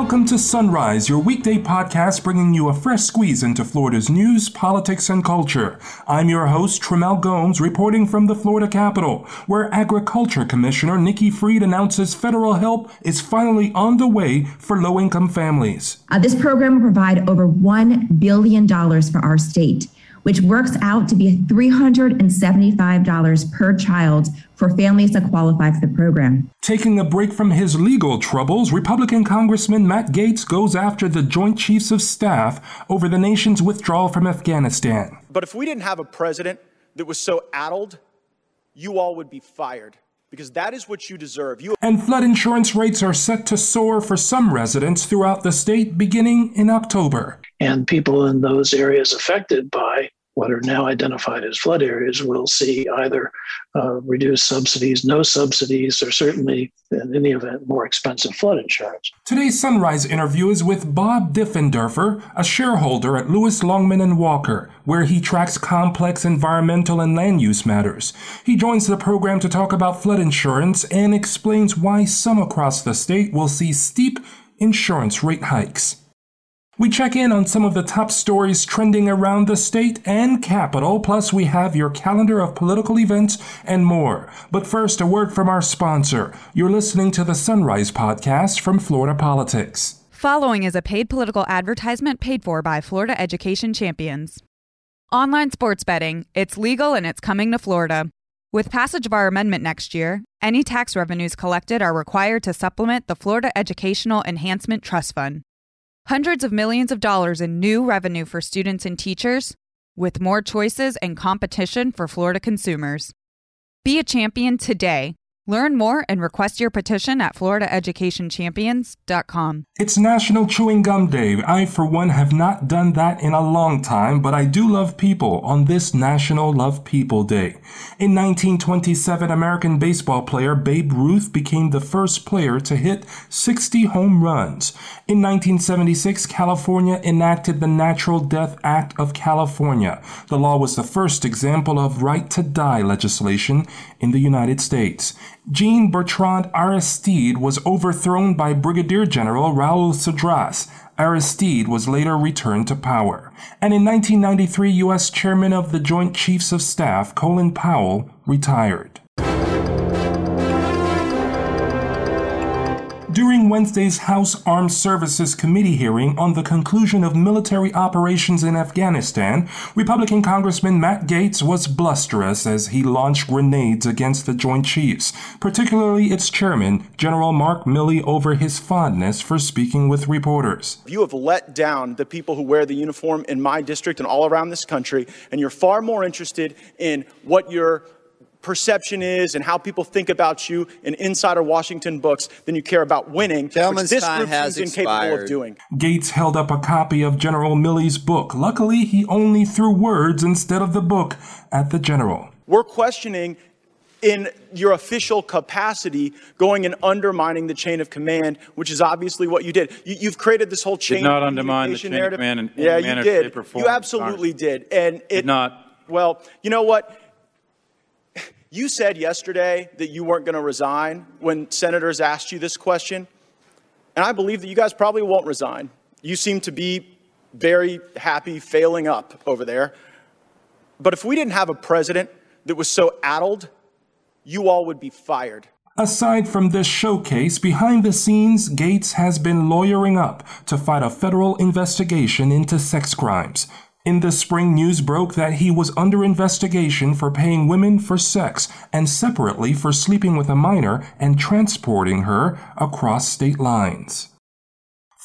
Welcome to Sunrise, your weekday podcast bringing you a fresh squeeze into Florida's news, politics, and culture. I'm your host, Tremel Gomes, reporting from the Florida Capitol, where Agriculture Commissioner Nikki Fried announces federal help is finally on the way for low income families. Uh, this program will provide over $1 billion for our state which works out to be $375 per child for families that qualify for the program. Taking a break from his legal troubles, Republican Congressman Matt Gaetz goes after the Joint Chiefs of Staff over the nation's withdrawal from Afghanistan. But if we didn't have a president that was so addled, you all would be fired because that is what you deserve. You and flood insurance rates are set to soar for some residents throughout the state beginning in October. And people in those areas affected by what are now identified as flood areas will see either uh, reduced subsidies, no subsidies, or certainly, in any event, more expensive flood insurance. Today's Sunrise interview is with Bob Diffenderfer, a shareholder at Lewis Longman and Walker, where he tracks complex environmental and land use matters. He joins the program to talk about flood insurance and explains why some across the state will see steep insurance rate hikes. We check in on some of the top stories trending around the state and capital, plus we have your calendar of political events and more. But first, a word from our sponsor. You're listening to the Sunrise Podcast from Florida Politics. Following is a paid political advertisement paid for by Florida Education Champions. Online sports betting, it's legal and it's coming to Florida. With passage of our amendment next year, any tax revenues collected are required to supplement the Florida Educational Enhancement Trust Fund hundreds of millions of dollars in new revenue for students and teachers, with more choices and competition for Florida consumers. Be a champion today Learn more and request your petition at floridaeducationchampions.com. It's National Chewing Gum Day. I, for one, have not done that in a long time, but I do love people on this National Love People Day. In 1927, American baseball player Babe Ruth became the first player to hit 60 home runs. In 1976, California enacted the Natural Death Act of California. The law was the first example of right to die legislation in the United States. Jean Bertrand Aristide was overthrown by Brigadier General Raoul Cedras. Aristide was later returned to power. And in 1993, U.S. Chairman of the Joint Chiefs of Staff, Colin Powell, retired. During Wednesday's House Armed Services Committee hearing on the conclusion of military operations in Afghanistan, Republican Congressman Matt Gaetz was blusterous as he launched grenades against the Joint Chiefs, particularly its chairman, General Mark Milley, over his fondness for speaking with reporters. You have let down the people who wear the uniform in my district and all around this country, and you're far more interested in what your perception is and how people think about you in insider Washington books than you care about winning, Gentleman's which this group has seems incapable of doing. Gaetz held up a copy of General Milley's book. Luckily, he only threw words instead of the book at the general. We're questioning in your official capacity going and undermining the chain of command, which is obviously what you did. You, have created this whole chain did not of undermine the chain narrative. of command in yeah, any you did. shape, or form, you absolutely did. And it Did not. Well, you know what? You said yesterday that you weren't going to resign when senators asked you this question. And I believe that you guys probably won't resign. You seem to be very happy failing up over there. But if we didn't have a president that was so addled, you all would be fired. Aside from this showcase, behind the scenes, Gaetz has been lawyering up to fight a federal investigation into sex crimes. In the spring, news broke that he was under investigation for paying women for sex and separately for sleeping with a minor and transporting her across state lines.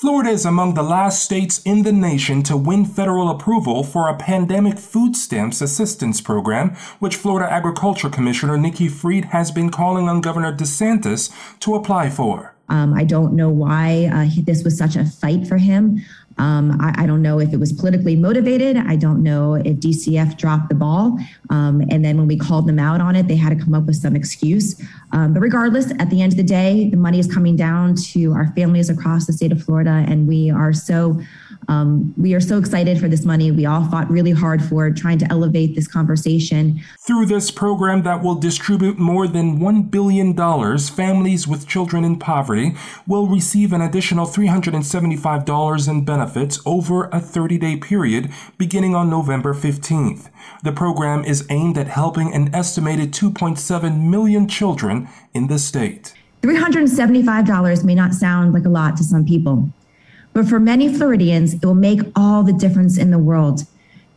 Florida is among the last states in the nation to win federal approval for a pandemic food stamps assistance program, which Florida Agriculture Commissioner Nikki Fried has been calling on Governor DeSantis to apply for. Um, I don't know why uh, he, this was such a fight for him. Um, I, I, don't know if it was politically motivated. I don't know if DCF dropped the ball. Um, and then when we called them out on it, they had to come up with some excuse. Um, but regardless, at the end of the day, the money is coming down to our families across the state of Florida. And we are so Um, we are so excited for this money. We all fought really hard for it, trying to elevate this conversation. Through this program that will distribute more than $1 billion, families with children in poverty will receive an additional $375 in benefits over a 30 day period beginning on November 15th. The program is aimed at helping an estimated 2.7 million children in the state. $375 may not sound like a lot to some people, but for many Floridians, it will make all the difference in the world.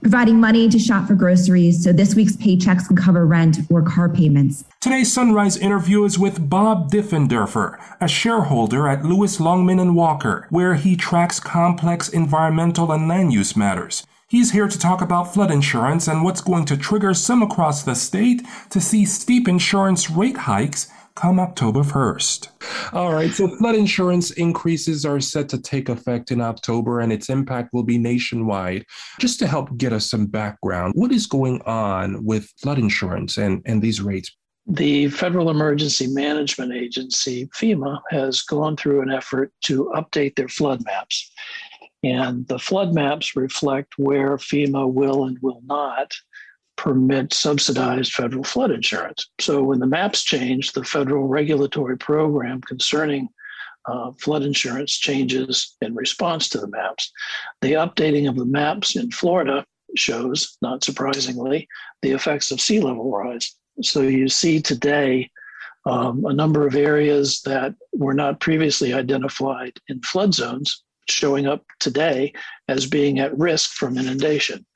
Providing money to shop for groceries so this week's paychecks can cover rent or car payments. Today's Sunrise interview is with Bob Diffenderfer, a shareholder at Lewis Longman and Walker, where he tracks complex environmental and land use matters. He's here to talk about flood insurance and what's going to trigger some across the state to see steep insurance rate hikes come October 1st. All right, so flood insurance increases are set to take effect in October and its impact will be nationwide. Just to help get us some background, what is going on with flood insurance and, and these rates? The Federal Emergency Management Agency, FEMA, has gone through an effort to update their flood maps. And the flood maps reflect where FEMA will and will not permit subsidized federal flood insurance. So when the maps changed, the federal regulatory program concerning uh, flood insurance changes in response to the maps. The updating of the maps in Florida shows, not surprisingly, the effects of sea level rise. So you see today um, a number of areas that were not previously identified in flood zones showing up today as being at risk from inundation.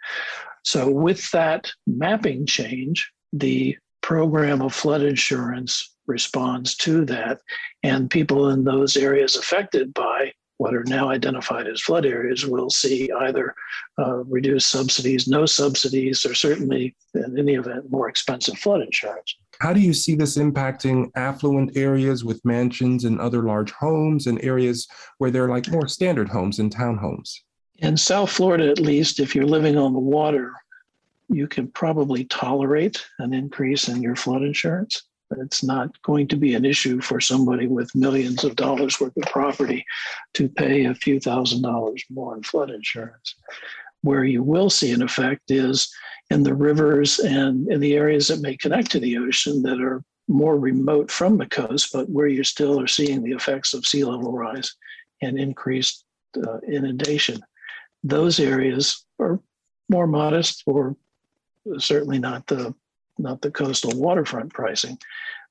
So, with that mapping change, the program of flood insurance responds to that. And people in those areas affected by what are now identified as flood areas will see either uh, reduced subsidies, no subsidies, or certainly, in any event, more expensive flood insurance. How do you see this impacting affluent areas with mansions and other large homes and areas where they're like more standard homes and townhomes? In South Florida, at least, if you're living on the water, you can probably tolerate an increase in your flood insurance. It's not going to be an issue for somebody with millions of dollars worth of property to pay a few thousand dollars more in flood insurance. Where you will see an effect is in the rivers and in the areas that may connect to the ocean that are more remote from the coast, but where you still are seeing the effects of sea level rise and increased uh, inundation those areas are more modest or certainly not the not the coastal waterfront pricing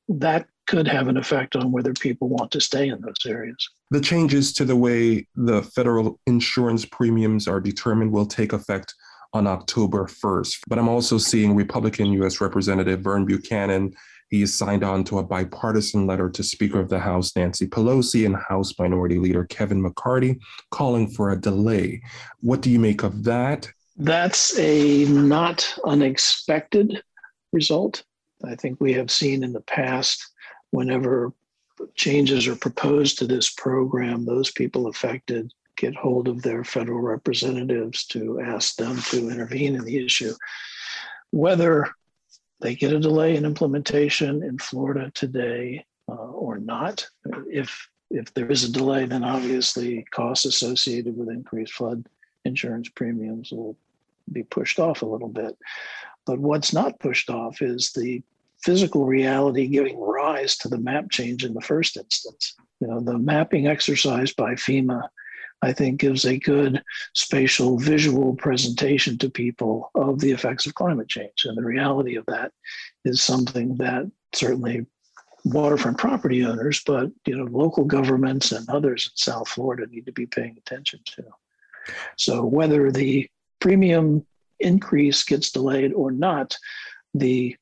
that could have an effect on whether people want to stay in those areas the changes to the way the federal insurance premiums are determined will take effect on October 1st. But I'm also seeing Republican U.S. Representative Vern Buchanan he signed on to a bipartisan letter to Speaker of the House Nancy Pelosi and House Minority Leader Kevin McCarthy calling for a delay. What do you make of that? That's a not unexpected result. I think we have seen in the past whenever changes are proposed to this program, those people affected get hold of their federal representatives to ask them to intervene in the issue. Whether they get a delay in implementation in Florida today uh, or not. If if there is a delay, then obviously costs associated with increased flood insurance premiums will be pushed off a little bit. But what's not pushed off is the physical reality giving rise to the map change in the first instance. You know, the mapping exercise by FEMA I think gives a good spatial visual presentation to people of the effects of climate change. And the reality of that is something that certainly waterfront property owners, but you know, local governments and others in South Florida need to be paying attention to. So whether the premium increase gets delayed or not, the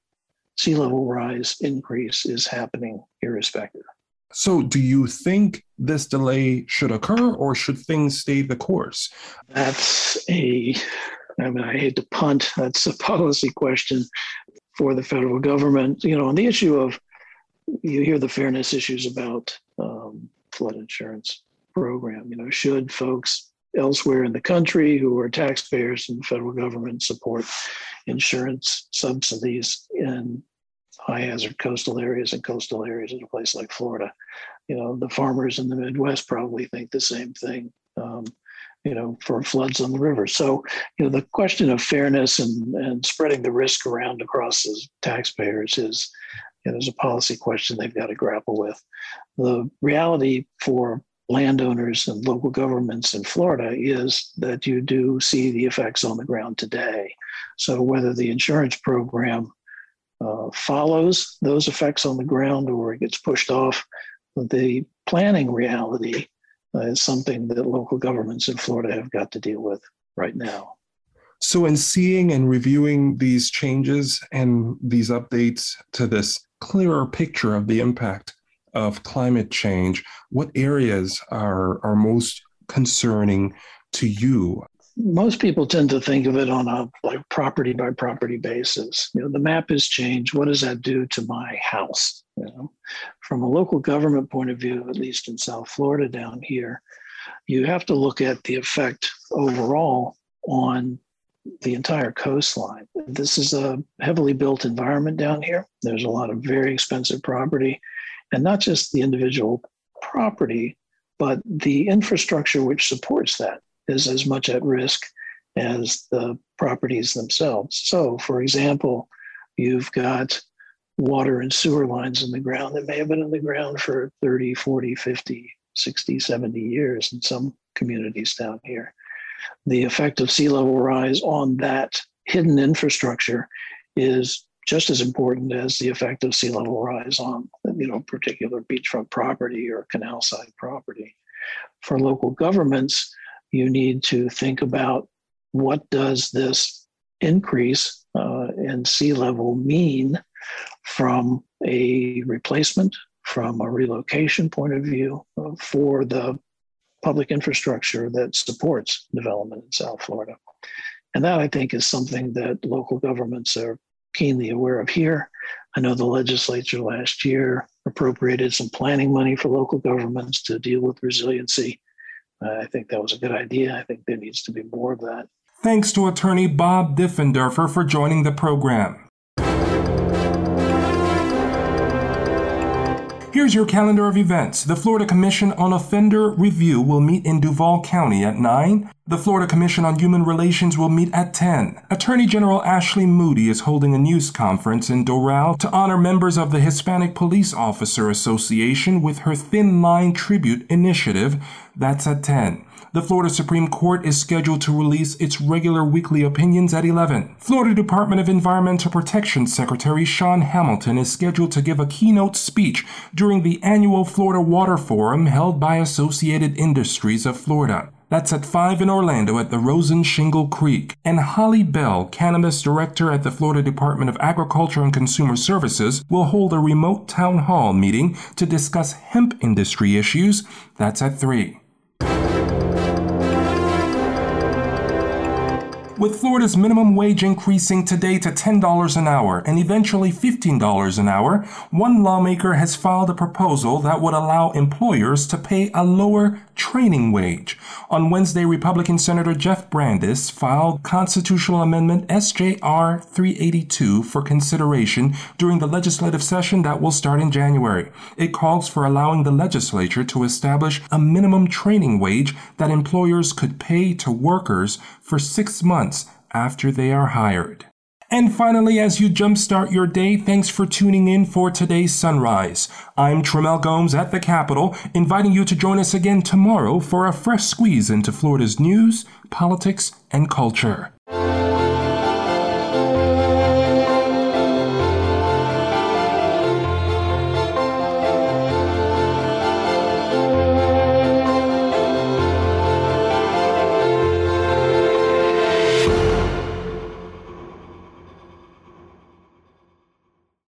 sea level rise increase is happening irrespective. So, do you think this delay should occur or should things stay the course? That's a, I mean, I hate to punt, that's a policy question for the federal government. You know, on the issue of, you hear the fairness issues about um, flood insurance program. You know, should folks elsewhere in the country who are taxpayers and the federal government support insurance subsidies in high hazard coastal areas and coastal areas in a place like Florida. You know, the farmers in the Midwest probably think the same thing. Um, you know, for floods on the river. So, you know, the question of fairness and, and spreading the risk around across the taxpayers is, you know, there's a policy question they've got to grapple with. The reality for landowners and local governments in Florida is that you do see the effects on the ground today. So whether the insurance program uh, follows those effects on the ground or it gets pushed off, the planning reality uh, is something that local governments in Florida have got to deal with right now. So, in seeing and reviewing these changes and these updates to this clearer picture of the impact of climate change, what areas are, are most concerning to you? Most people tend to think of it on a like property by property basis. You know, the map has changed. What does that do to my house? You know, from a local government point of view, at least in South Florida down here, you have to look at the effect overall on the entire coastline. This is a heavily built environment down here. There's a lot of very expensive property, and not just the individual property, but the infrastructure which supports that is as much at risk as the properties themselves. So, for example, you've got water and sewer lines in the ground that may have been in the ground for 30, 40, 50, 60, 70 years in some communities down here. The effect of sea level rise on that hidden infrastructure is just as important as the effect of sea level rise on you know particular beachfront property or canal side property. For local governments, you need to think about what does this increase uh, in sea level mean from a replacement, from a relocation point of view uh, for the public infrastructure that supports development in South Florida. And that I think is something that local governments are keenly aware of here. I know the legislature last year appropriated some planning money for local governments to deal with resiliency. I think that was a good idea. I think there needs to be more of that. Thanks to attorney Bob Diffenderfer for joining the program. Here's your calendar of events. The Florida Commission on Offender Review will meet in Duval County at 9. The Florida Commission on Human Relations will meet at 10. Attorney General Ashley Moody is holding a news conference in Doral to honor members of the Hispanic Police Officer Association with her Thin Line Tribute Initiative. That's at 10. The Florida Supreme Court is scheduled to release its regular weekly opinions at 11. Florida Department of Environmental Protection Secretary Shawn Hamilton is scheduled to give a keynote speech during the annual Florida Water Forum held by Associated Industries of Florida. That's at 5 in Orlando at the Rosen Shingle Creek. And Holly Bell, Cannabis Director at the Florida Department of Agriculture and Consumer Services, will hold a remote town hall meeting to discuss hemp industry issues. That's at 3. With Florida's minimum wage increasing today to $10 an hour and eventually $15 an hour, one lawmaker has filed a proposal that would allow employers to pay a lower training wage. On Wednesday, Republican Senator Jeff Brandes filed Constitutional Amendment SJR 382 for consideration during the legislative session that will start in January. It calls for allowing the legislature to establish a minimum training wage that employers could pay to workers for six months after they are hired. And finally, as you jumpstart your day, thanks for tuning in for today's sunrise. I'm Tremel Gomes at the Capitol, inviting you to join us again tomorrow for a fresh squeeze into Florida's news, politics, and culture.